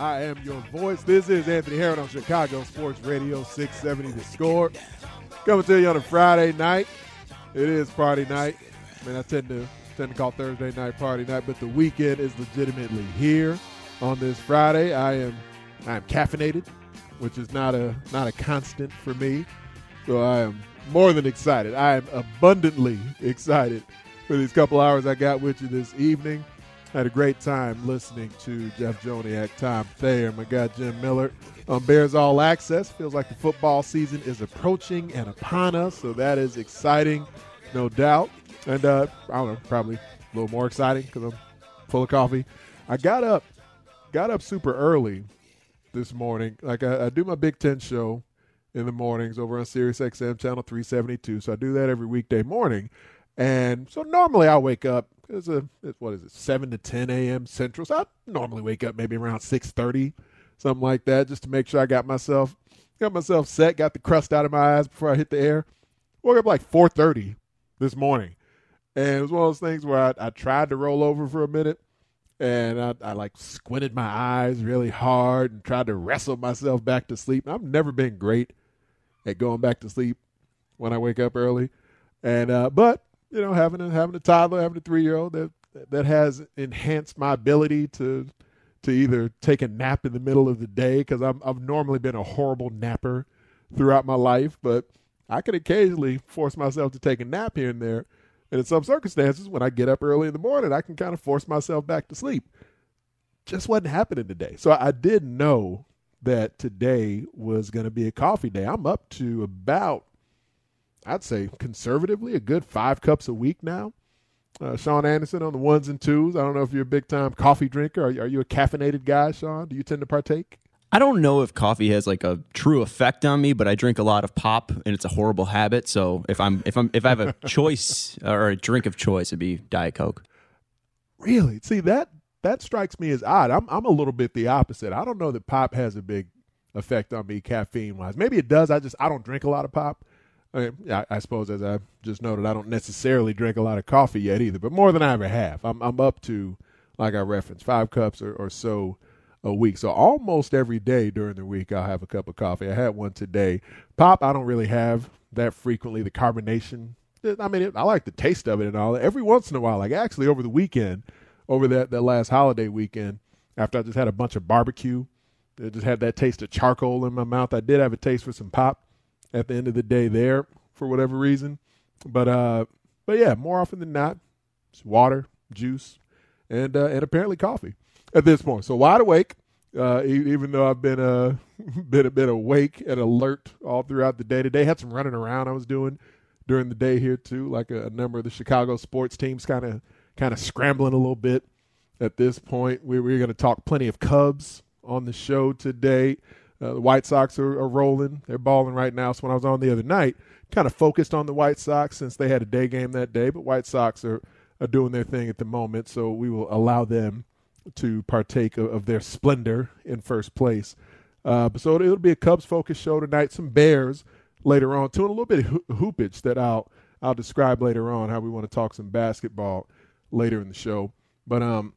I am your voice. This is Anthony Herron on Chicago Sports Radio 670 The Score. Coming to you on a Friday night. It is Friday night. I mean, I tend to tend to call Thursday night party night, but the weekend is legitimately here on this Friday. I am I am caffeinated, which is not a not a constant for me. So I am more than excited. I am abundantly excited for these couple hours I got with you this evening. Had a great time listening to Jeff Joniak, Tom Thayer, my guy Jim Miller on Bears All Access. Feels like the football season is approaching and upon us, so that is exciting, no doubt. And uh, I don't know, probably a little more exciting because I'm full of coffee. I got up, got up super early this morning. Like I, I do my Big Ten show in the mornings over on Sirius XM channel 372. So I do that every weekday morning. And so normally I wake up it's a it's, what is it, seven to ten AM Central. So I normally wake up maybe around six thirty, something like that, just to make sure I got myself got myself set, got the crust out of my eyes before I hit the air. Woke up like four thirty this morning. And it was one of those things where I, I tried to roll over for a minute and I, I like squinted my eyes really hard and tried to wrestle myself back to sleep. I've never been great at going back to sleep when I wake up early. And uh, but you know, having a having a toddler, having a three year old that that has enhanced my ability to to either take a nap in the middle of the day because I'm I've normally been a horrible napper throughout my life, but I can occasionally force myself to take a nap here and there. And in some circumstances, when I get up early in the morning, I can kind of force myself back to sleep. Just wasn't happening today. So I did know that today was going to be a coffee day. I'm up to about I'd say conservatively a good five cups a week now. Uh, Sean Anderson on the ones and twos. I don't know if you're a big time coffee drinker. Are, are you a caffeinated guy, Sean? Do you tend to partake? I don't know if coffee has like a true effect on me, but I drink a lot of pop, and it's a horrible habit. So if I'm if I'm if I have a choice or a drink of choice, it'd be Diet Coke. Really? See that that strikes me as odd. I'm I'm a little bit the opposite. I don't know that pop has a big effect on me caffeine wise. Maybe it does. I just I don't drink a lot of pop. I, mean, I, suppose, as I just noted, I don't necessarily drink a lot of coffee yet either, but more than I ever have. I'm, I'm up to, like I referenced, five cups or, or so a week. So almost every day during the week, I'll have a cup of coffee. I had one today. Pop, I don't really have that frequently. The carbonation, I mean, it, I like the taste of it and all. Every once in a while, like actually over the weekend, over that, that last holiday weekend, after I just had a bunch of barbecue, I just had that taste of charcoal in my mouth. I did have a taste for some pop at the end of the day there for whatever reason. But uh, but yeah, more often than not, it's water, juice, and uh, and apparently coffee at this point. So wide awake, uh, even though I've been uh been a bit awake and alert all throughout the day today. Had some running around I was doing during the day here too, like a, a number of the Chicago sports teams kind of kind of scrambling a little bit at this point. We, we're going to talk plenty of Cubs on the show today. Uh, the White Sox are, are, rolling. They're balling right now. So when I was on the other night, kind of focused on the White Sox since they had a day game that day. But White Sox are are doing their thing at the moment, so we will allow them to partake of, of their splendor in first place. Uh, so it'll be a Cubs focused show tonight. Some Bears later on, too, and a little bit of hoopage that I'll I'll describe later on. How we want to talk some basketball later in the show. But um,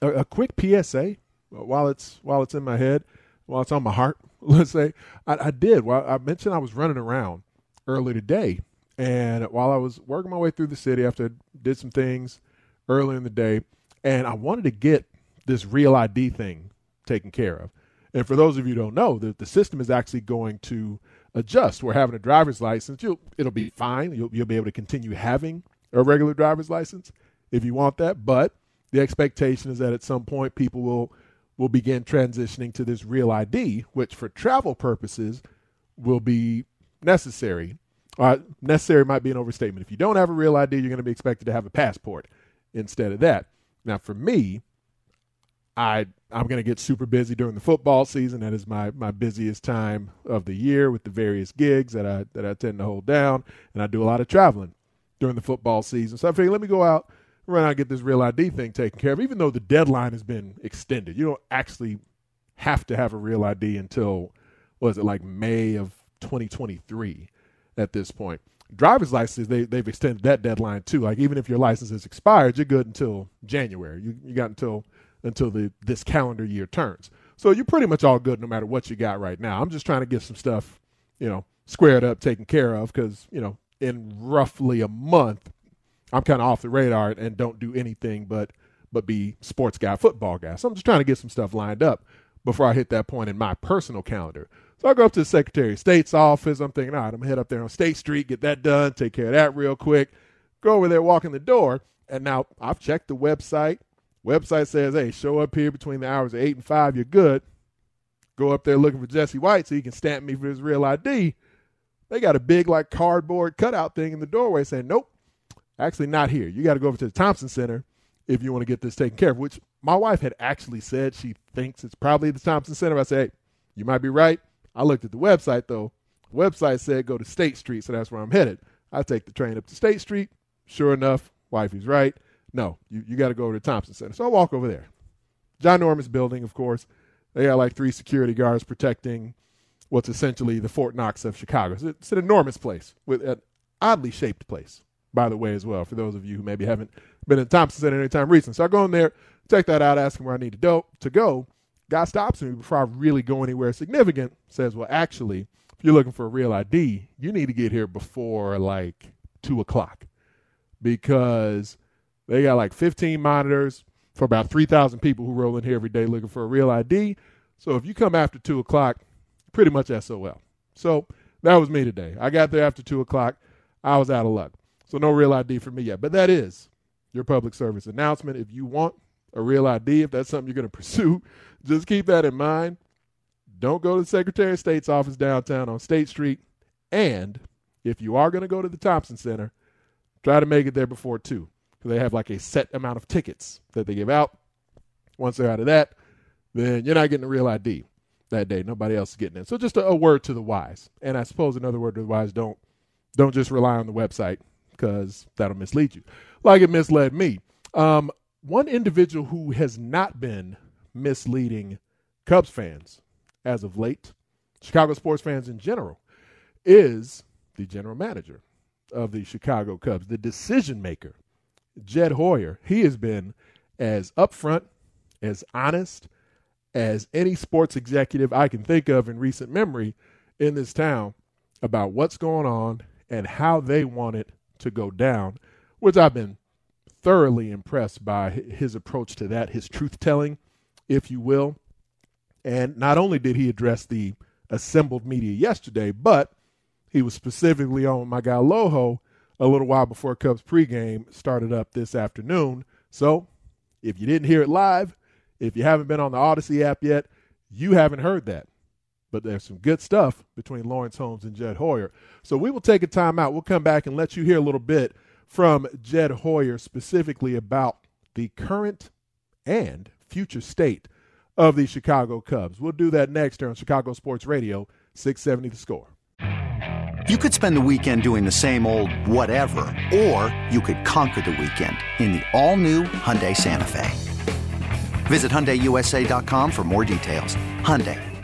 a, a quick PSA while it's while it's in my head, while it's on my heart. Let's say I, I did. Well, I mentioned I was running around early today, and while I was working my way through the city after I did some things early in the day, and I wanted to get this real ID thing taken care of. And for those of you who don't know, the, the system is actually going to adjust. We're having a driver's license. You'll, it'll be fine. You'll, you'll be able to continue having a regular driver's license if you want that. But the expectation is that at some point people will will begin transitioning to this real ID, which for travel purposes will be necessary. Uh, necessary might be an overstatement. If you don't have a real ID, you're going to be expected to have a passport instead of that. Now, for me, I I'm going to get super busy during the football season. That is my my busiest time of the year with the various gigs that I that I tend to hold down, and I do a lot of traveling during the football season. So I figured, let me go out, run out, and get this real ID thing taken care of. Even though the deadline has been extended, you don't actually have to have a real ID until was it like May of 2023 at this point. Driver's license, they, they've extended that deadline too. Like even if your license is expired, you're good until January. You, you got until until the this calendar year turns. So you're pretty much all good no matter what you got right now. I'm just trying to get some stuff, you know, squared up, taken care of because, you know, in roughly a month, I'm kind of off the radar and don't do anything but but be sports guy, football guy. So I'm just trying to get some stuff lined up before I hit that point in my personal calendar. So I go up to the Secretary of State's office. I'm thinking, all right, I'm gonna head up there on State Street, get that done, take care of that real quick. Go over there, walk in the door, and now I've checked the website. Website says, hey, show up here between the hours of eight and five, you're good. Go up there looking for Jesse White so he can stamp me for his real ID. They got a big like cardboard cutout thing in the doorway saying, nope, actually not here. You got to go over to the Thompson Center if you want to get this taken care of. Which my wife had actually said she thinks it's probably the Thompson Center. I said, hey, you might be right. I looked at the website though. The website said go to State Street, so that's where I'm headed. I take the train up to State Street. Sure enough, wifey's right. No, you, you got to go over to Thompson Center. So I walk over there. John Norman's building, of course. They got like three security guards protecting what's essentially the Fort Knox of Chicago. It's an enormous place with an oddly shaped place, by the way, as well, for those of you who maybe haven't been in Thompson Center anytime recent. So I go in there, check that out, ask him where I need to, do, to go. Guy stops me before I really go anywhere significant. Says, "Well, actually, if you're looking for a real ID, you need to get here before like two o'clock because they got like 15 monitors for about 3,000 people who roll in here every day looking for a real ID. So if you come after two o'clock, pretty much SOL. So that was me today. I got there after two o'clock. I was out of luck. So no real ID for me yet. But that is your public service announcement. If you want a real ID, if that's something you're going to pursue, just keep that in mind. Don't go to the Secretary of State's office downtown on State Street. And if you are going to go to the Thompson Center, try to make it there before 2 because they have like a set amount of tickets that they give out. Once they're out of that, then you're not getting a real ID that day. Nobody else is getting it. So just a, a word to the wise. And I suppose another word to the wise, don't don't just rely on the website because that'll mislead you. Like it misled me. Um, one individual who has not been misleading Cubs fans as of late, Chicago sports fans in general, is the general manager of the Chicago Cubs, the decision maker, Jed Hoyer. He has been as upfront, as honest as any sports executive I can think of in recent memory in this town about what's going on and how they want it to go down, which I've been thoroughly impressed by his approach to that, his truth telling if you will. And not only did he address the assembled media yesterday, but he was specifically on my guy Loho a little while before Cubs pregame started up this afternoon. So if you didn't hear it live, if you haven't been on the Audacy app yet, you haven't heard that. But there's some good stuff between Lawrence Holmes and Jed Hoyer. So we will take a time out. We'll come back and let you hear a little bit from Jed Hoyer specifically about the current and future state of the Chicago Cubs. We'll do that next here on Chicago Sports Radio, 670 The Score. You could spend the weekend doing the same old whatever, or you could conquer the weekend in the all-new Hyundai Santa Fe. Visit HyundaiUSA.com for more details. Hyundai,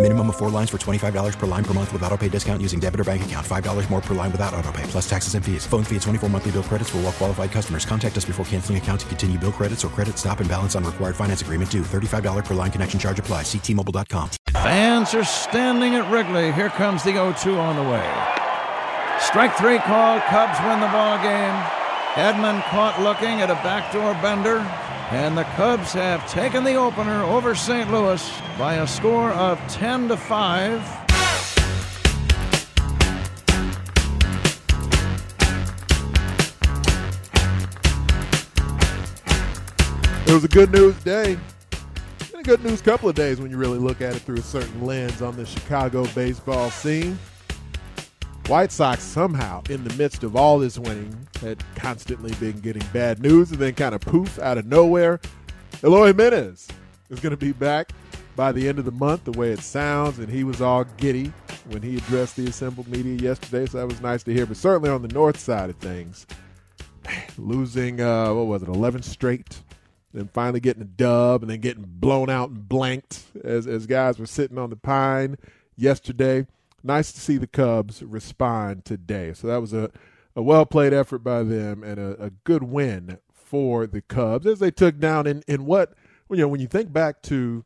Minimum of four lines for $25 per line per month with auto pay discount using debit or bank account. $5 more per line without auto pay, plus taxes and fees. Phone fee at 24 monthly bill credits for all well qualified customers. Contact us before canceling account to continue bill credits or credit stop and balance on required finance agreement due. $35 per line connection charge apply. Ctmobile.com. Fans are standing at Wrigley. Here comes the 0-2 on the way. Strike three call. Cubs win the ball game. Edman caught looking at a backdoor bender. And the Cubs have taken the opener over St. Louis by a score of 10 to 5. It was a good news day. And a good news couple of days when you really look at it through a certain lens on the Chicago baseball scene. White Sox somehow, in the midst of all this winning, had constantly been getting bad news, and then kind of poof out of nowhere, Eloy Jimenez is going to be back by the end of the month, the way it sounds, and he was all giddy when he addressed the assembled media yesterday, so that was nice to hear. But certainly on the north side of things, losing uh, what was it, 11 straight, then finally getting a dub, and then getting blown out and blanked as as guys were sitting on the pine yesterday nice to see the Cubs respond today. So that was a, a well played effort by them and a, a, good win for the Cubs as they took down in, in what you know when you think back to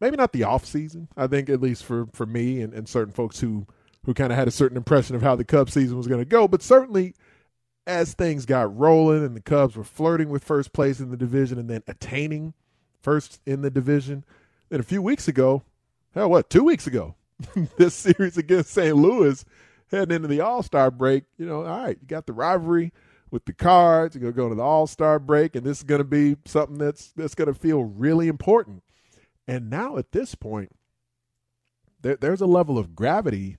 maybe not the off season. I think at least for, for me and, and certain folks who who kind of had a certain impression of how the Cubs season was going to go, but certainly as things got rolling and the Cubs were flirting with first place in the division and then attaining first in the division, then a few weeks ago, hell, what, two weeks ago, this series against St. Louis heading into the All Star break. You know, all right, you got the rivalry with the Cards. You're gonna go to the All Star break, and this is gonna be something that's that's gonna feel really important. And now at this point, there, there's a level of gravity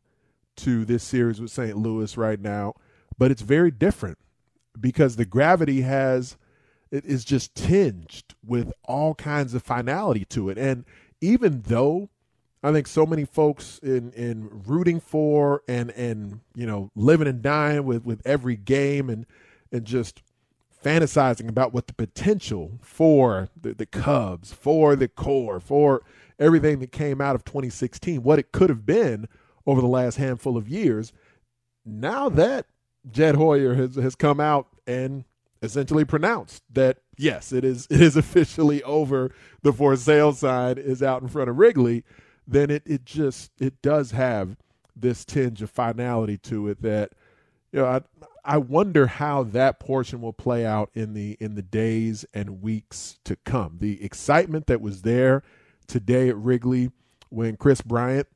to this series with St. Louis right now, but it's very different because the gravity has it is just tinged with all kinds of finality to it. And even though I think so many folks in in rooting for and and you know living and dying with with every game and and just fantasizing about what the potential for the, the Cubs, for the core, for everything that came out of 2016, what it could have been over the last handful of years. Now that Jed Hoyer has has come out and essentially pronounced that yes, it is it is officially over. The for sale sign is out in front of Wrigley then it, it just it does have this tinge of finality to it that you know I I wonder how that portion will play out in the in the days and weeks to come. The excitement that was there today at Wrigley when Kris Bryant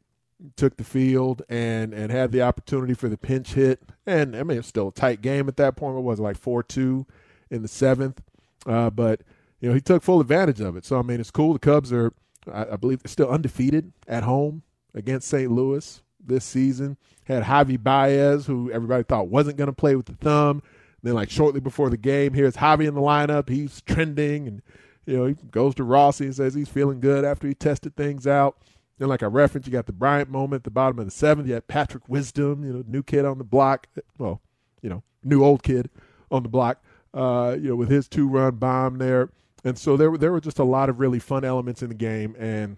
took the field and and had the opportunity for the pinch hit and I mean it's still a tight game at that point. It was like four two in the seventh, uh, but you know he took full advantage of it. So I mean it's cool. The Cubs are I, I believe they're still undefeated at home against St. Louis this season. Had Javi Baez, who everybody thought wasn't going to play with the thumb. Then, like shortly before the game, here's Javi in the lineup. He's trending, and you know he goes to Rossi and says he's feeling good after he tested things out. Then, like I referenced, you got the Bryant moment at the bottom of the seventh. You had Patrick Wisdom, you know, new kid on the block. Well, you know, new old kid on the block. Uh, you know, with his two run bomb there. And so there were there were just a lot of really fun elements in the game, and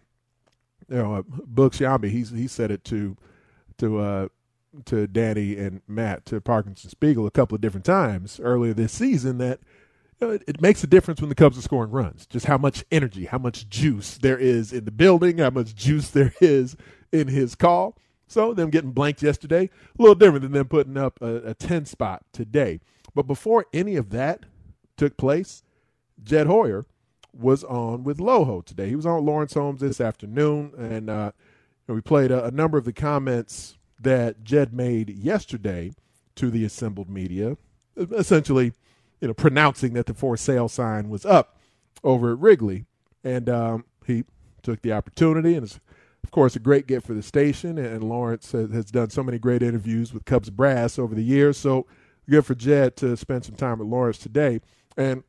you know, uh, Boog Sciambi, he's he said it to to uh, to Danny and Matt to Parkins and Spiegel a couple of different times earlier this season that it, it makes a difference when the Cubs are scoring runs. Just how much energy, how much juice there is in the building, how much juice there is in his call. So them getting blanked yesterday, a little different than them putting up a, a 10 spot today. But before any of that took place, Jed Hoyer was on with Loho today. He was on Lawrence Holmes this afternoon, and uh, we played a, a number of the comments that Jed made yesterday to the assembled media, essentially, you know, pronouncing that the for sale sign was up over at Wrigley, and um, he took the opportunity and is of course, a great get for the station. And Lawrence has done so many great interviews with Cubs brass over the years. So good for Jed to spend some time with Lawrence today. And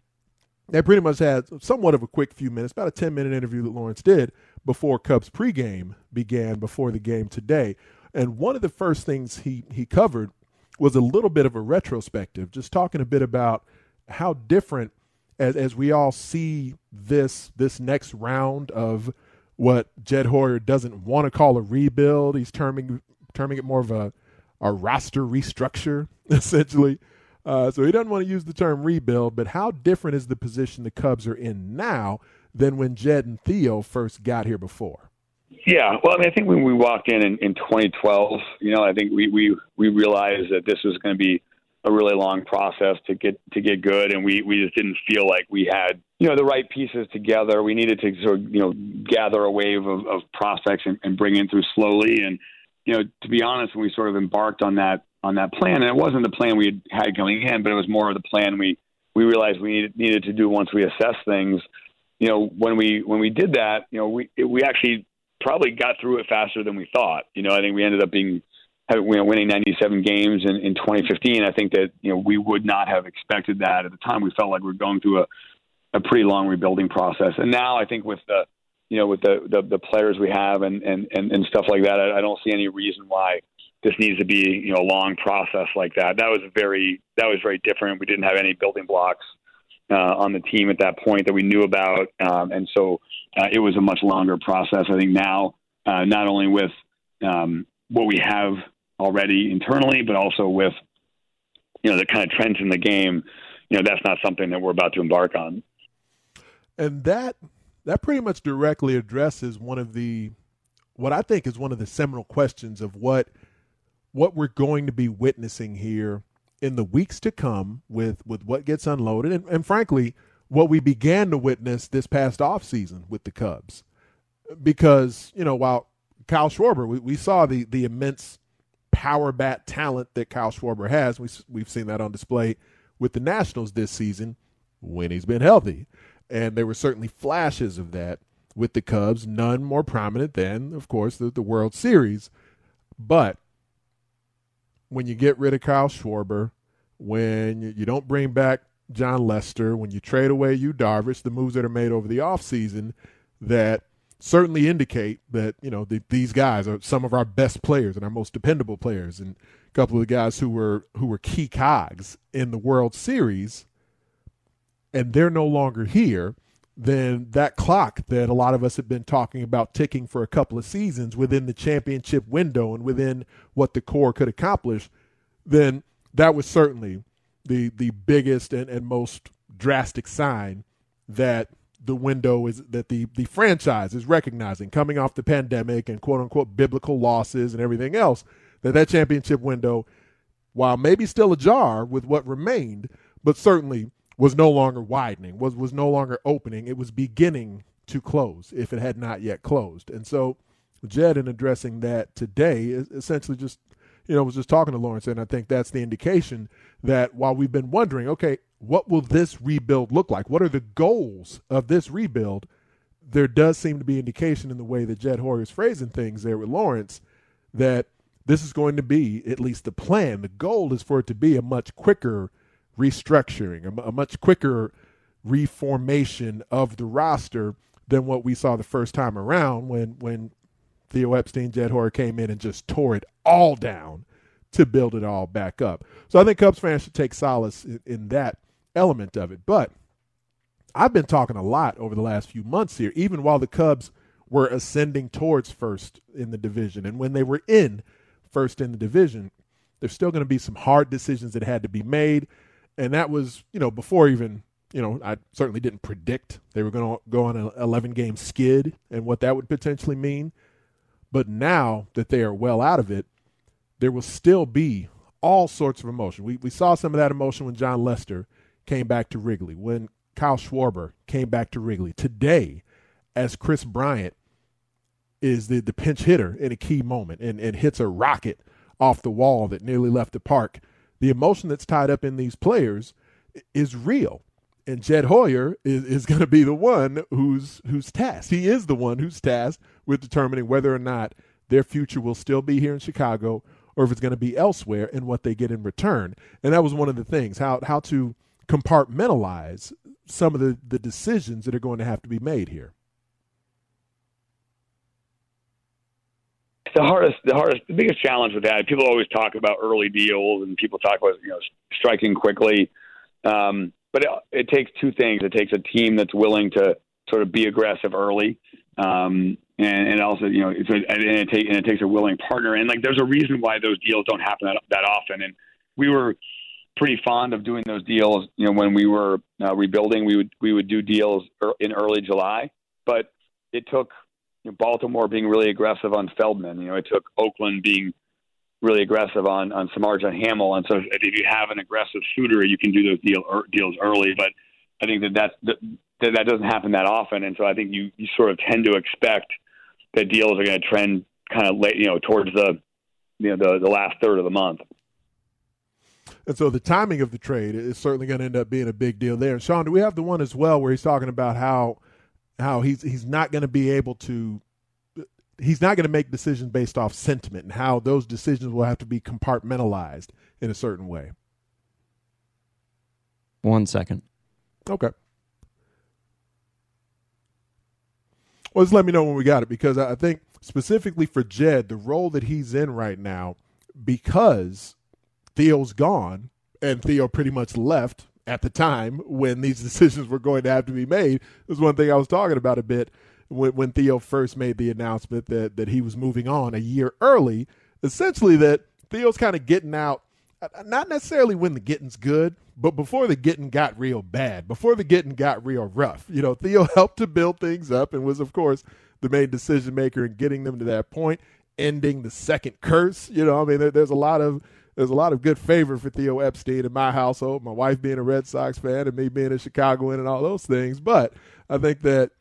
they pretty much had somewhat of a quick few minutes, about a 10 minute interview that Lawrence did before Cubs pregame began before the game today. And one of the first things he, he covered was a little bit of a retrospective, just talking a bit about how different as, as we all see this this next round of what Jed Hoyer doesn't want to call a rebuild. He's terming terming it more of a a roster restructure, essentially. Uh, so he doesn't want to use the term rebuild, but how different is the position the Cubs are in now than when Jed and Theo first got here before? Yeah, well, I mean, I think when we walked in in, in 2012, you know, I think we we we realized that this was going to be a really long process to get to get good, and we we just didn't feel like we had you know the right pieces together. We needed to sort of you know gather a wave of, of prospects and, and bring in through slowly. And you know, to be honest, when we sort of embarked on that on that plan, and it wasn't the plan we had, going in, but it was more of the plan we we realized we needed needed to do once we assessed things. You know, when we when we did that, you know, we we actually probably got through it faster than we thought. You know, I think we ended up being you know, winning 97 games in, in 2015. I think that you know we would not have expected that at the time. We felt like we were going through a, a pretty long rebuilding process, and now I think with the you know with the the, the players we have and, and and and stuff like that, I, I don't see any reason why this needs to be you know a long process like that. That was very that was very different. We didn't have any building blocks uh, on the team at that point that we knew about, um, and so uh, it was a much longer process. I think now, uh, not only with um, what we have already internally, but also with you know the kind of trends in the game. You know, that's not something that we're about to embark on. And that that pretty much directly addresses one of the what I think is one of the seminal questions of what what we're going to be witnessing here in the weeks to come with with what gets unloaded and, and frankly what we began to witness this past offseason with the Cubs. Because, you know, while Kyle Schwarber, we, we saw the the immense power bat talent that Kyle Schwarber has. We, we've seen that on display with the Nationals this season when he's been healthy. And there were certainly flashes of that with the Cubs, none more prominent than, of course, the, the World Series. But when you get rid of Kyle Schwarber, when you, you don't bring back Jon Lester, when you trade away Yu Darvish, the moves that are made over the offseason that certainly indicate that you know the, these guys are some of our best players and our most dependable players, and a couple of the guys who were who were key cogs in the World Series, and they're no longer here. Then that clock that a lot of us have been talking about ticking for a couple of seasons within the championship window and within what the core could accomplish, then that was certainly the the biggest and, and most drastic sign that the window is that the the franchise is recognizing coming off the pandemic and quote unquote biblical losses and everything else that that championship window while maybe still ajar with what remained but certainly was no longer widening was was no longer opening it was beginning to close if it had not yet closed and so Jed in addressing that today is essentially just you know was just talking to Lawrence and I think that's the indication that while we've been wondering okay what will this rebuild look like? What are the goals of this rebuild? There does seem to be indication in the way that Jed Hoyer is phrasing things there with Lawrence that this is going to be at least the plan. The goal is for it to be a much quicker restructuring, a, a much quicker reformation of the roster than what we saw the first time around when when Theo Epstein, Jed Hoyer came in and just tore it all down to build it all back up. So I think Cubs fans should take solace in, in that element of it. But I've been talking a lot over the last few months here, even while the Cubs were ascending towards first in the division. And when they were in first in the division, there's still going to be some hard decisions that had to be made. And that was, you know, before even you know, I certainly didn't predict they were going to go on an 11 game skid and what that would potentially mean. But now that they are well out of it, there will still be all sorts of emotion. We, we saw some of that emotion when Jon Lester came back to Wrigley, when Kyle Schwarber came back to Wrigley. Today, as Kris Bryant is the, the pinch hitter in a key moment and, and hits a rocket off the wall that nearly left the park, the emotion that's tied up in these players is real. And Jed Hoyer is, is going to be the one who's who's tasked. He is the one who's tasked with determining whether or not their future will still be here in Chicago or if it's going to be elsewhere and what they get in return. And that was one of the things how how to compartmentalize some of the, the decisions that are going to have to be made here. The hardest, the hardest, the biggest challenge with that. People always talk about early deals, and people talk about you know striking quickly. Um, but it, it takes two things. It takes a team that's willing to sort of be aggressive early, um, and, and also you know, it's a, and it, take, and it takes a willing partner. And like, there's a reason why those deals don't happen that, that often. And we were pretty fond of doing those deals. You know, when we were uh, rebuilding, we would we would do deals in early July, but it took you know, Baltimore being really aggressive on Feldman. You know, it took Oakland being really aggressive on on Samardzija Hammel, and so if you have an aggressive shooter, you can do those deal, er, deals early. But I think that that's, that that doesn't happen that often, and so I think you you sort of tend to expect that deals are going to trend kind of late, you know, towards the you know the the last third of the month. And so the timing of the trade is certainly going to end up being a big deal there. And Sean, do we have the one as well where he's talking about how how he's he's not going to be able to he's not going to make decisions based off sentiment and how those decisions will have to be compartmentalized in a certain way. One second. Okay. Well, just let me know when we got it because I think specifically for Jed, the role that he's in right now, because Theo's gone and Theo pretty much left at the time when these decisions were going to have to be made was one thing I was talking about a bit when, when Theo first made the announcement that that he was moving on a year early. Essentially, that Theo's kind of getting out, uh, not necessarily when the getting's good, but before the getting got real bad, before the getting got real rough. You know, Theo helped to build things up and was, of course, the main decision maker in getting them to that point, ending the second curse. You know, I mean, there, there's a lot of there's a lot of good favor for Theo Epstein in my household, my wife being a Red Sox fan and me being a Chicagoan and all those things. But I think that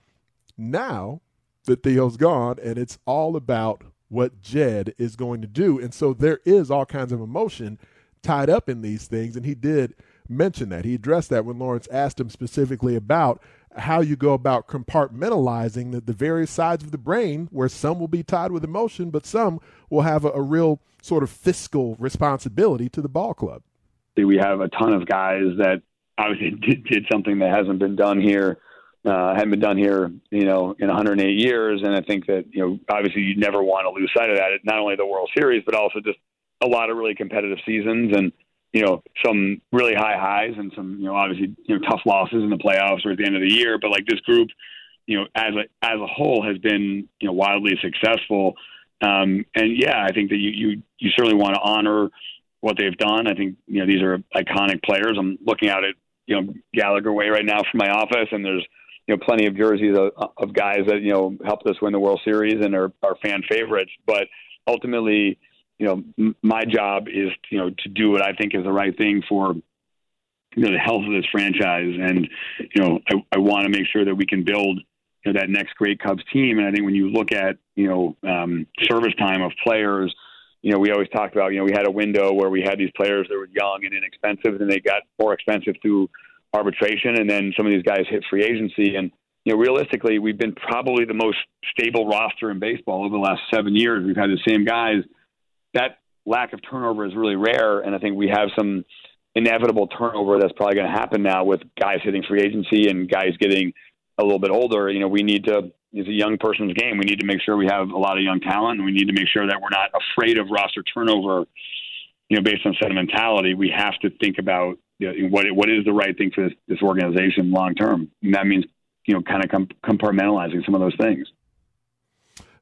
now that Theo's gone and it's all about what Jed is going to do. And so there is all kinds of emotion tied up in these things. And he did mention that. He addressed that when Lawrence asked him specifically about how you go about compartmentalizing the, the various sides of the brain, where some will be tied with emotion, but some will have a, a real sort of fiscal responsibility to the ball club. We have a ton of guys that obviously did, did something that hasn't been done here, uh, hadn't been done here, you know, in 108 years. And I think that, you know, obviously you never want to lose sight of that. Not only the World Series, but also just a lot of really competitive seasons and, you know, some really high highs and some, you know, obviously, you know, tough losses in the playoffs or at the end of the year. But like this group, you know, as a, as a whole has been, you know, wildly successful. Um, and yeah, I think that you, you, you certainly want to honor what they've done. I think, you know, these are iconic players. I'm looking out at, you know, Gallagher Way right now from my office and there's, you know, plenty of jerseys of, of guys that, you know, helped us win the World Series and are, are fan favorites. But ultimately, you know, m- my job is, you know, to do what I think is the right thing for, you know, the health of this franchise. And, you know, I, I want to make sure that we can build, you know, that next great Cubs team. And I think when you look at, you know, um, service time of players, you know, we always talked about, you know, we had a window where we had these players that were young and inexpensive, and they got more expensive through arbitration, and then some of these guys hit free agency. And you know, realistically, we've been probably the most stable roster in baseball over the last seven years. We've had the same guys. That lack of turnover is really rare, and I think we have some inevitable turnover that's probably going to happen now with guys hitting free agency and guys getting a little bit older. You know, we need to. It's a young person's game. We need to make sure we have a lot of young talent, and we need to make sure that we're not afraid of roster turnover. You know, based on sentimentality, we have to think about you know, what what is the right thing for this, this organization long term. And that means you know, kind of compartmentalizing some of those things.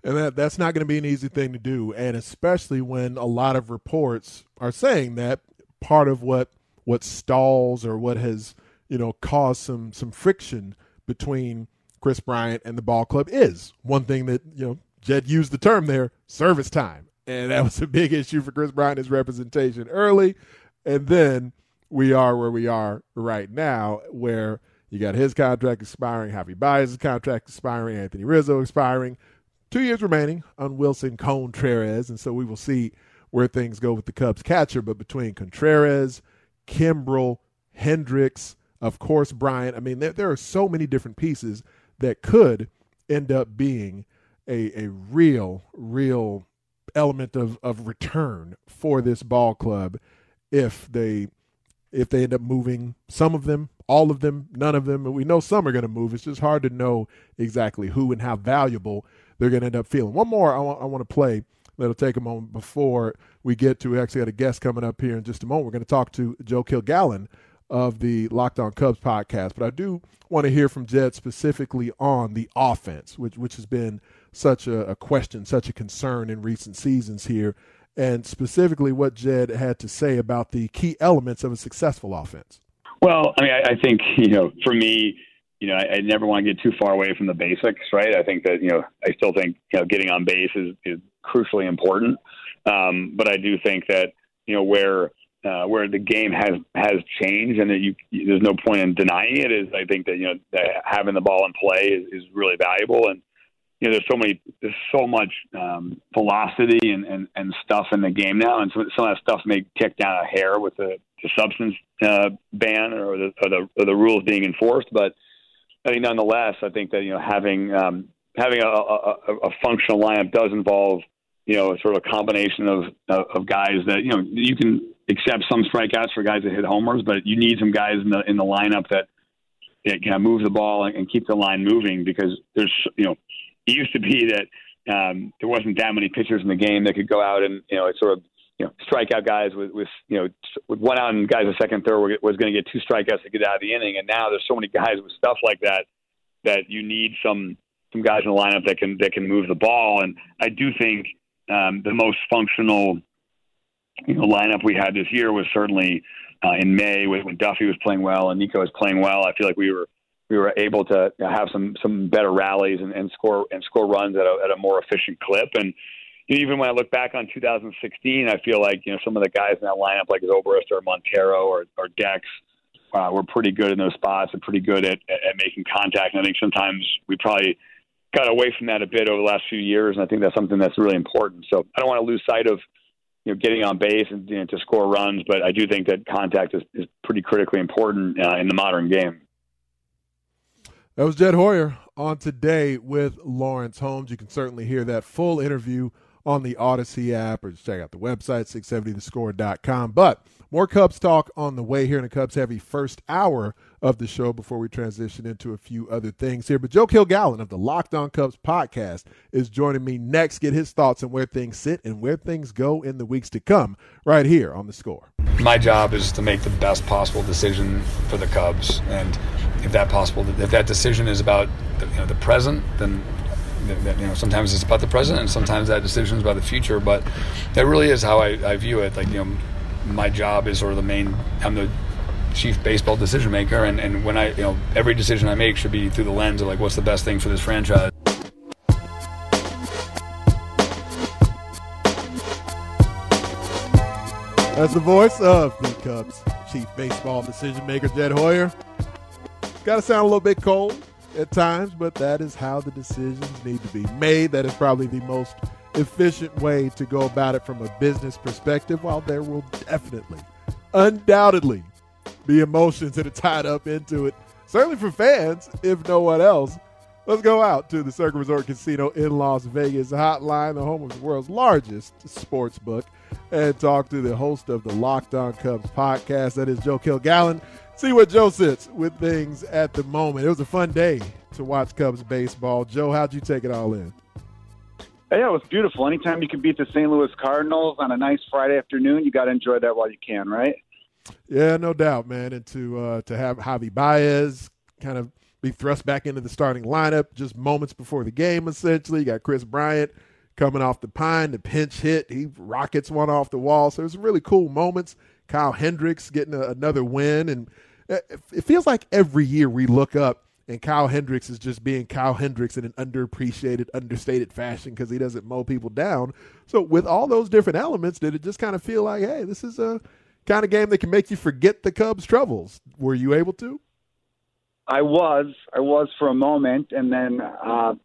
And that that's not going to be an easy thing to do, and especially when a lot of reports are saying that part of what what stalls or what has you know, caused some some friction between Kris Bryant and the ball club is. One thing that you know Jed used the term there service time, and that was a big issue for Kris Bryant his representation early, and then we are where we are right now, where you got his contract expiring, Javi Baez's contract expiring, Anthony Rizzo expiring, two years remaining on Willson Contreras, and so we will see where things go with the Cubs catcher. But between Contreras, Kimbrel, Hendricks, of course Bryant, I mean there, there are so many different pieces that could end up being a, a real, real element of, of return for this ball club if they if they end up moving some of them, all of them, none of them. And we know some are going to move. It's just hard to know exactly who and how valuable they're going to end up feeling. One more I I want to play that'll take a moment before we get to. We actually got a guest coming up here in just a moment. We're going to talk to Joe Kilgallen of the Locked On Cubs podcast. But I do want to hear from Jed specifically on the offense, which which has been such a, a question, such a concern in recent seasons here, and specifically what Jed had to say about the key elements of a successful offense. Well, I mean, I, I think you know, for me, you know, I, I never want to get too far away from the basics, right? I think that you know, I still think you know, getting on base is, is crucially important, um, but I do think that you know where uh, where the game has has changed and that you there's no point in denying it is I think that you know that having the ball in play is, is really valuable. And you know there's so many there's so much um, velocity and, and and stuff in the game now. And some, some of that stuff may tick down a hair with the, the substance uh, ban or the, or the or the rules being enforced. But I think nonetheless I think that you know having um, having a, a, a functional lineup does involve you know sort of a combination of of guys that you know you can accept some strikeouts for guys that hit homers, but you need some guys in the in the lineup that that can move the ball and, keep the line moving because there's you know it used to be that um, there wasn't that many pitchers in the game that could go out and you know sort of you know strike out guys with with you know with one out and guys a second third was going to get two strikeouts to get out of the inning, and now there's so many guys with stuff like that that you need some some guys in the lineup that can that can move the ball, and I do think um, the most functional you know, lineup we had this year was certainly uh, in May when Duffy was playing well and Nico was playing well. I feel like we were we were able to have some some better rallies and, and score and score runs at a, at a more efficient clip. And even when I look back on 2016, I feel like you know some of the guys in that lineup, like Zobrist or Montero or, or Dex, uh, were pretty good in those spots and pretty good at, at making contact. And I think sometimes we probably got away from that a bit over the last few years, and I think that's something that's really important. So I don't want to lose sight of you know, getting on base and you know, to score runs. But I do think that contact is, is pretty critically important uh, in the modern game. That was Jed Hoyer on today with Lawrence Holmes. You can certainly hear that full interview on the Audacy app or just check out the website, 670thescore.com. But more Cubs talk on the way here in the Cubs Heavy first hour of the show before we transition into a few other things here. But Joe Kilgallen of the Locked On Cubs podcast is joining me next. Get his thoughts on where things sit and where things go in the weeks to come right here on the score. My job is to make the best possible decision for the Cubs. And if that possible, if that decision is about the, you know, the present, then you know sometimes it's about the present and sometimes that decision is about the future but that really is how I, I view it like you know my job is sort of the main i'm the chief baseball decision maker, and, and when I, you know, every decision I make should be through the lens of like, what's the best thing for this franchise. That's the voice of the Cubs chief baseball decision maker, Jed Hoyer. Got to sound a little bit cold at times, but that is how the decisions need to be made. That is probably the most efficient way to go about it from a business perspective, while there will definitely, undoubtedly, be emotions that are tied up into it. Certainly for fans, if no one else. Let's go out to the Circa Resort Casino in Las Vegas hotline, the home of the world's largest sports book, and talk to the host of the Locked On Cubs podcast. That is Joe Kilgallen. See what Joe sits with things at the moment. It was a fun day to watch Cubs baseball. Joe, how'd you take it all in? Yeah, it was beautiful. Anytime you can beat the St. Louis Cardinals on a nice Friday afternoon, you got to enjoy that while you can, right? Yeah, no doubt, man. And to uh, to have Javi Baez kind of be thrust back into the starting lineup just moments before the game, essentially. You got Kris Bryant coming off the pine, the pinch hit. He rockets one off the wall. So it was really cool moments. Kyle Hendricks getting a, another win and it feels like every year we look up and Kyle Hendricks is just being Kyle Hendricks in an underappreciated, understated fashion because he doesn't mow people down. So with all those different elements, did it just kind of feel like, hey, this is a kind of game that can make you forget the Cubs' troubles? Were you able to? I was, I was for a moment, and then uh,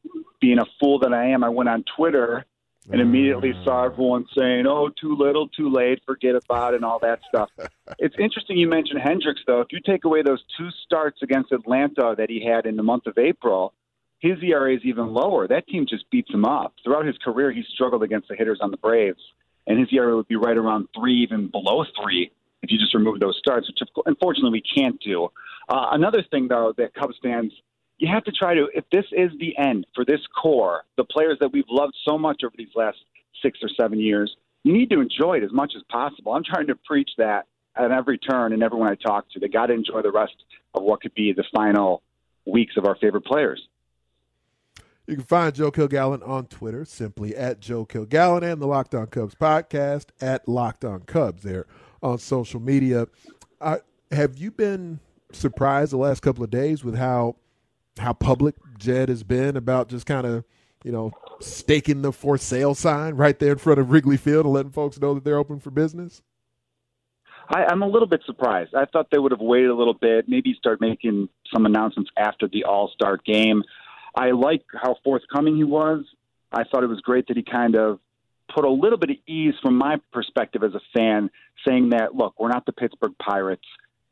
being a fool that I am, I went on Twitter and immediately saw everyone saying, "Oh, too little, too late, forget about it," and all that stuff. it's interesting you mentioned Hendricks, though. If you take away those two starts against Atlanta that he had in the month of April, his ERA is even lower. That team just beats him up. Throughout his career, he struggled against the hitters on the Braves, and his ERA would be right around three, even below three, if you just remove those starts, which unfortunately we can't do. Uh, another thing, though, that Cubs fans you have to try to, if this is the end for this core, the players that we've loved so much over these last six or seven years, you need to enjoy it as much as possible. I'm trying to preach that at every turn and everyone I talk to. They got to enjoy the rest of what could be the final weeks of our favorite players. You can find Joe Kilgallen on Twitter, simply at Joe Kilgallen, and the Locked On Cubs podcast at Locked On Cubs there on social media. Uh, have you been surprised the last couple of days with how how public Jed has been about just kind of, you know, staking the for sale sign right there in front of Wrigley Field and letting folks know that they're open for business? I, I'm a little bit surprised. I thought they would have waited a little bit, maybe start making some announcements after the All Star game. I like how forthcoming he was. I thought it was great that he kind of put a little bit of ease from my perspective as a fan, saying that, look, we're not the Pittsburgh Pirates.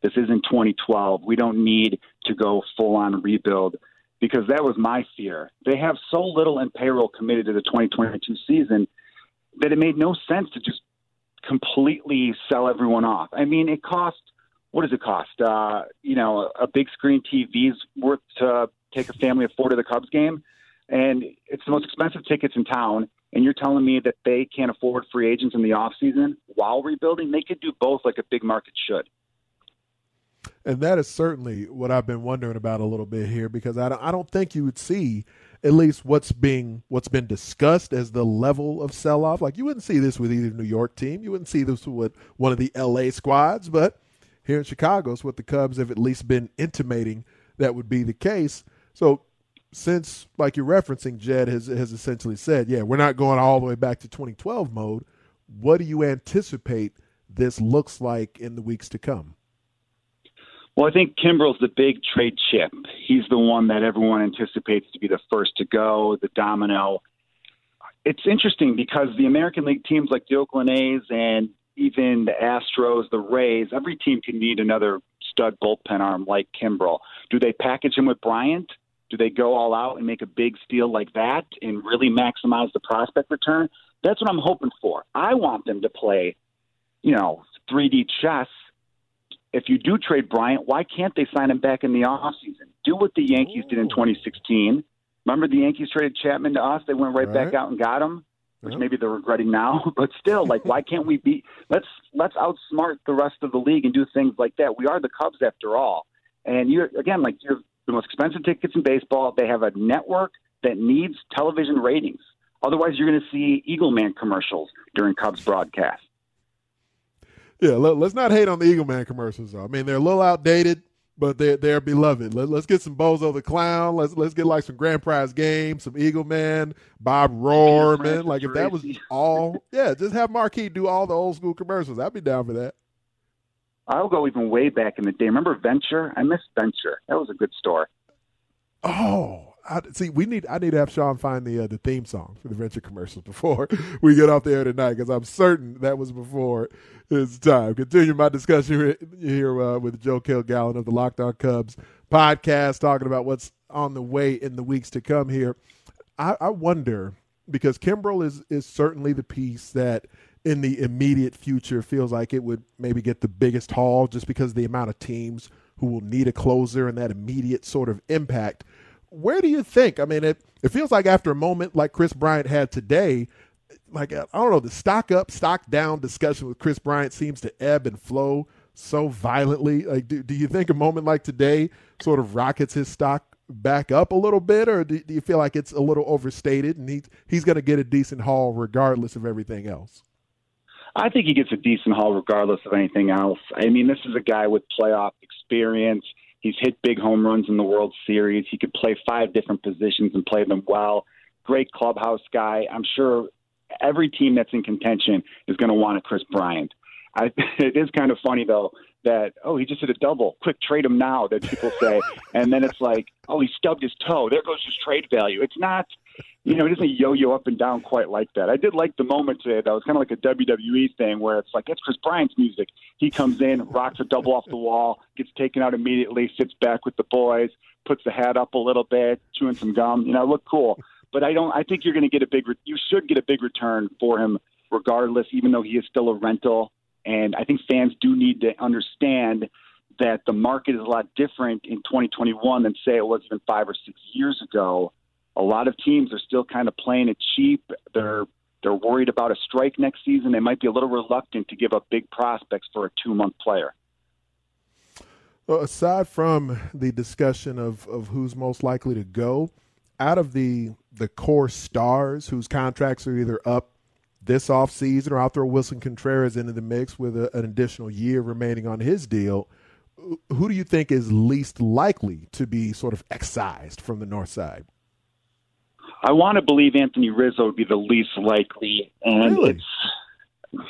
This isn't 2012. We don't need to go full on rebuild because that was my fear. They have so little in payroll committed to the 2022 season that it made no sense to just completely sell everyone off. I mean, it cost what does it cost? Uh, you know, a big screen TV's worth to take a family of four to the Cubs game, and it's the most expensive tickets in town. And you're telling me that they can't afford free agents in the off season while rebuilding? They could do both like a big market should. And that is certainly what I've been wondering about a little bit here because I don't, I don't think you would see at least what's being what's been discussed as the level of sell off. Like you wouldn't see this with either New York team, you wouldn't see this with one of the LA squads, but here in Chicago is what the Cubs have at least been intimating that would be the case. So since like you're referencing, Jed has has essentially said, yeah, we're not going all the way back to 2012 mode. What do you anticipate this looks like in the weeks to come? Well, I think Kimbrel's the big trade chip. He's the one that everyone anticipates to be the first to go, the domino. It's interesting because the American League teams like the Oakland A's and even the Astros, the Rays, every team can need another stud bullpen arm like Kimbrel. Do they package him with Bryant? Do they go all out and make a big steal like that and really maximize the prospect return? That's what I'm hoping for. I want them to play, you know, 3D chess if you do trade Bryant, why can't they sign him back in the offseason? Do what the Yankees Ooh. did in 2016. Remember the Yankees traded Chapman to us? They went right, right. back out and got him, which yep. maybe they're regretting now. But still, like, why can't we be? Let's let's outsmart the rest of the league and do things like that. We are the Cubs after all. And you're again, like you're the most expensive tickets in baseball. They have a network that needs television ratings. Otherwise, you're going to see Eagleman commercials during Cubs broadcasts. Yeah, let, us not hate on the Eagle Man commercials. Though. I mean, they're a little outdated, but they're they're beloved. Let, us get some Bozo the Clown. Let's let's get like some grand prize games, some Eagle Man, Bob Roar, man. Like if that was all, yeah, just have Marquee do all the old school commercials. I'd be down for that. I'll go even way back in the day. Remember Venture? I miss Venture. That was a good store. Oh, I, see, we need. I need to have Sean find the uh, the theme song for the venture commercials before we get off the air tonight, because I'm certain that was before his time. Continue my discussion here uh, with Joe Kilgallen of the Locked On Cubs podcast, talking about what's on the way in the weeks to come. Here, I, I wonder because Kimbrel is is certainly the piece that in the immediate future feels like it would maybe get the biggest haul, just because the amount of teams who will need a closer and that immediate sort of impact where do you think? I mean, it it feels like after a moment like Kris Bryant had today, like I don't know, the stock up, stock down discussion with Kris Bryant seems to ebb and flow so violently. Like, do, do you think a moment like today sort of rockets his stock back up a little bit, or do, do you feel like it's a little overstated and he, he's going to get a decent haul regardless of everything else? I think he gets a decent haul regardless of anything else. I mean, this is a guy with playoff experience. He's hit big home runs in the World Series. He could play five different positions and play them well. Great clubhouse guy. I'm sure every team that's in contention is going to want a Kris Bryant. I, it is kind of funny though that oh he just hit a double, quick trade him now that people say, and then it's like oh he stubbed his toe, there goes his trade value. It's not, you know, it doesn't yo-yo up and down quite like that. I did like the moment today though. It's kind of like a WWE thing where it's like it's Kris Bryant's music. He comes in, rocks a double off the wall, gets taken out immediately, sits back with the boys, puts the hat up a little bit, chewing some gum. You know, look cool. But I don't. I think you're going to get a big. You should get a big return for him regardless, even though he is still a rental and I think fans do need to understand that the market is a lot different in 2021 than say it was even five or six years ago. A lot of teams are still kind of playing it cheap. They're they're worried about a strike next season. They might be a little reluctant to give up big prospects for a two month player. Well, aside from the discussion of, of who's most likely to go, out of the the core stars whose contracts are either up this offseason, or I'll throw Willson Contreras into the mix with a, an additional year remaining on his deal. Who do you think is least likely to be sort of excised from the north side? I want to believe Anthony Rizzo would be the least likely, and really? it's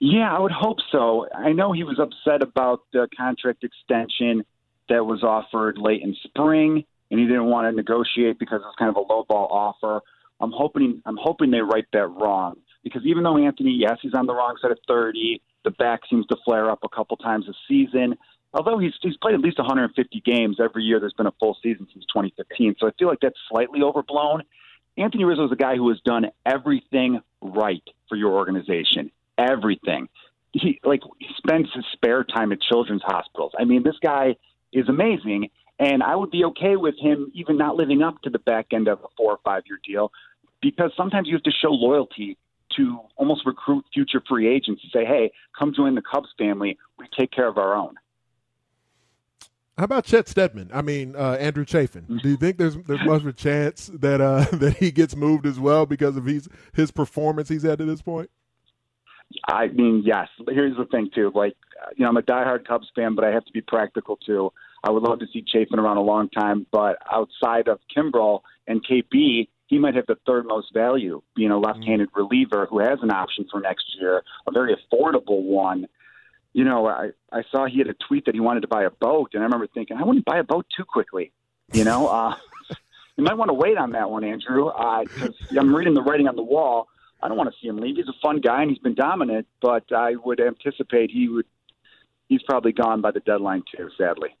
yeah, I would hope so. I know he was upset about the contract extension that was offered late in spring, and he didn't want to negotiate because it was kind of a lowball offer. I'm hoping I'm hoping they right that wrong because even though Anthony, yes, he's on the wrong side of 30, the back seems to flare up a couple times a season. Although he's he's played at least 150 games every year, there's been a full season since 2015. So I feel like that's slightly overblown. Anthony Rizzo is a guy who has done everything right for your organization. Everything. He like he spends his spare time at children's hospitals. I mean, this guy is amazing. And I would be okay with him even not living up to the back end of a four or five year deal because sometimes you have to show loyalty to almost recruit future free agents to say, hey, come join the Cubs family. We take care of our own. How about Chet Steadman? I mean, uh, Andrew Chafin. Do you think there's there's much of a chance that uh, that he gets moved as well because of his his performance he's had to this point? I mean, yes. Here's the thing too. Like, you know, I'm a diehard Cubs fan, but I have to be practical too. I would love to see Chafin around a long time, but outside of Kimbrel and KB, he might have the third most value, being a left-handed reliever who has an option for next year, a very affordable one. You know, I, I saw he had a tweet that he wanted to buy a boat, and I remember thinking, I wouldn't buy a boat too quickly. You know, uh, you might want to wait on that one, Andrew, because uh, I'm reading the writing on the wall. I don't want to see him leave. He's a fun guy and he's been dominant, but I would anticipate he would. He's probably gone by the deadline too. Sadly.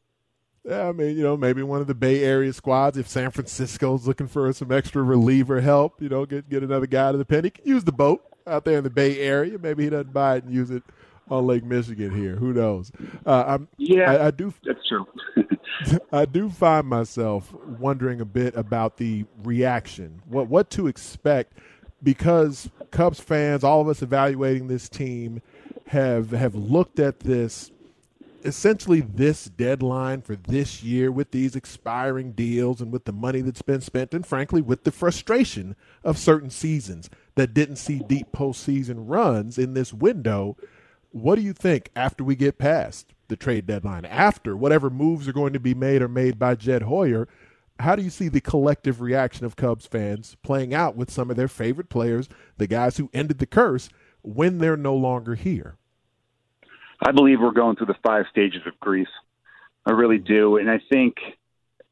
Yeah, I mean, you know, maybe one of the Bay Area squads. If San Francisco's looking for some extra reliever help, you know, get get another guy to the pen. He can use the boat out there in the Bay Area. Maybe he doesn't buy it and use it on Lake Michigan here. Who knows? Uh, I'm, yeah, I, I do. That's true. I do find myself wondering a bit about the reaction. What what to expect because Cubs fans, all of us evaluating this team, have have looked at this essentially this deadline for this year with these expiring deals and with the money that's been spent, and frankly, with the frustration of certain seasons that didn't see deep postseason runs in this window. What do you think after we get past the trade deadline, after whatever moves are going to be made or made by Jed Hoyer? How do you see the collective reaction of Cubs fans playing out with some of their favorite players, the guys who ended the curse, when they're no longer here? I believe we're going through the five stages of grief. I really do. And I think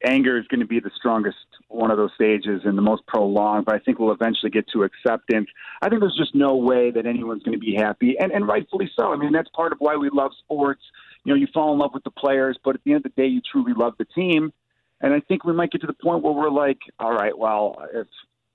anger is going to be the strongest one of those stages and the most prolonged, but I think we'll eventually get to acceptance. I think there's just no way that anyone's going to be happy, and, and rightfully so. I mean, that's part of why we love sports. You know, you fall in love with the players, but at the end of the day, you truly love the team. And I think we might get to the point where we're like, all right, well, if,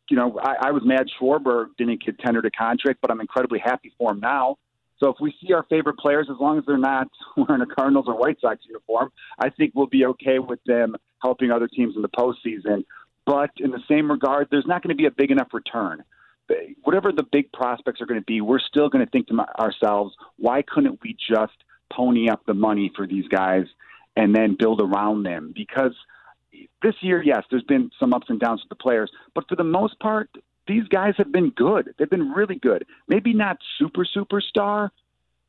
you know, I, I was mad Schwarber didn't get tendered a contract, but I'm incredibly happy for him now. So if we see our favorite players, as long as they're not wearing a Cardinals or White Sox uniform, I think we'll be okay with them helping other teams in the postseason. But in the same regard, there's not going to be a big enough return. Whatever the big prospects are going to be, we're still going to think to ourselves, why couldn't we just pony up the money for these guys and then build around them? Because this year, yes, there's been some ups and downs with the players, but for the most part, these guys have been good. They've been really good. Maybe not super superstar,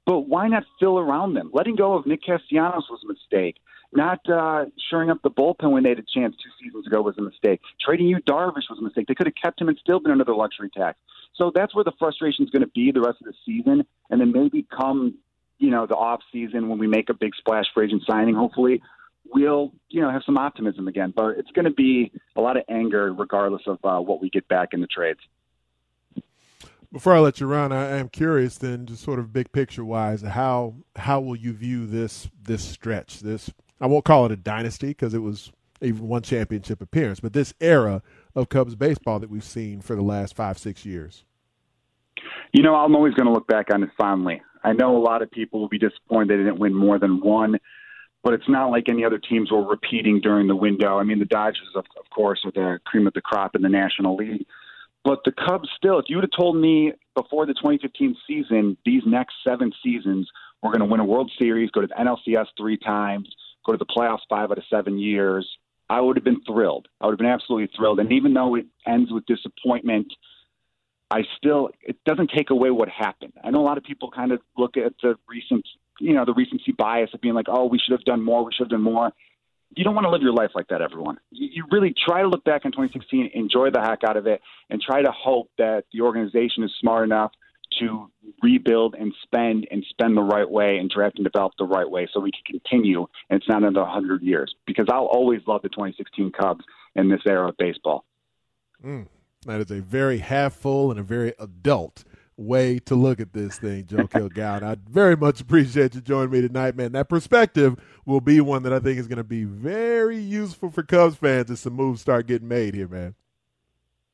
but why not fill around them? Letting go of Nick Castellanos was a mistake. Not uh, shoring up the bullpen when they had a chance two seasons ago was a mistake. Trading Yu Darvish was a mistake. They could have kept him and still been under the luxury tax. So that's where the frustration is going to be the rest of the season, and then maybe come you know the off season when we make a big splash for agent signing. Hopefully, we'll you know have some optimism again. But it's going to be a lot of anger regardless of uh, what we get back in the trades. Before I let you run, I am curious then, just sort of big picture wise, how how will you view this this stretch? This I won't call it a dynasty because it was even one championship appearance, but this era of Cubs baseball that we've seen for the last five six years. You know, I'm always going to look back on it fondly. I know a lot of people will be disappointed they didn't win more than one, but it's not like any other teams were repeating during the window. I mean, the Dodgers, of, of course, are the cream of the crop in the National League. But the Cubs still, if you would have told me before the 2015 season, these next seven seasons, we're going to win a World Series, go to the NLCS three times, go to the playoffs five out of seven years, I would have been thrilled. I would have been absolutely thrilled. And even though it ends with disappointment, I still it doesn't take away what happened. I know a lot of people kind of look at the recent, you know, the recency bias of being like, "Oh, we should have done more. We should have done more." You don't want to live your life like that, everyone. You, you really try to look back in 2016, enjoy the heck out of it, and try to hope that the organization is smart enough to rebuild and spend and spend the right way and draft and develop the right way so we can continue and it's not another 100 years because I'll always love the 2016 Cubs in this era of baseball. Mm. That is a very half full and a very adult way to look at this thing, Joe Kilgallen. I very much appreciate you joining me tonight, man. That perspective will be one that I think is going to be very useful for Cubs fans as some moves start getting made here, man.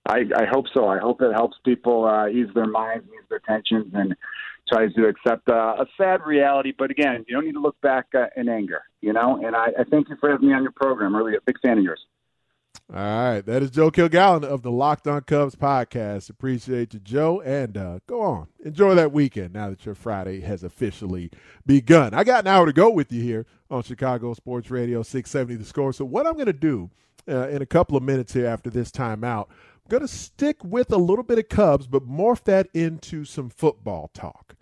I, I hope so. I hope it helps people uh, ease their minds, ease their tensions, and tries to accept uh, a sad reality. But again, you don't need to look back uh, in anger, you know. And I, I thank you for having me on your program. Really a big fan of yours. All right, that is Joe Kilgallen of the Locked On Cubs podcast. Appreciate you, Joe, and uh, go on enjoy that weekend. Now that your Friday has officially begun, I got an hour to go with you here on Chicago Sports Radio 670 The Score. So what I'm going to do uh, in a couple of minutes here after this timeout, I'm going to stick with a little bit of Cubs, but morph that into some football talk.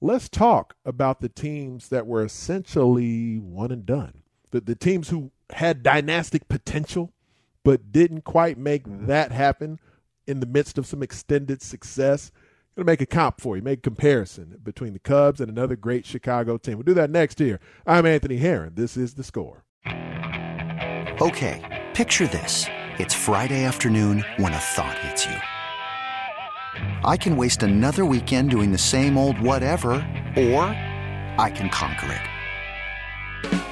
Let's talk about the teams that were essentially one and done. The, the teams who had dynastic potential but didn't quite make mm-hmm. that happen in the midst of some extended success. Going to make a comp for you, make a comparison between the Cubs and another great Chicago team. We'll do that next year. I'm Anthony Herron. This is The Score. Okay, picture this. It's Friday afternoon when a thought hits you. I can waste another weekend doing the same old whatever, or I can conquer it.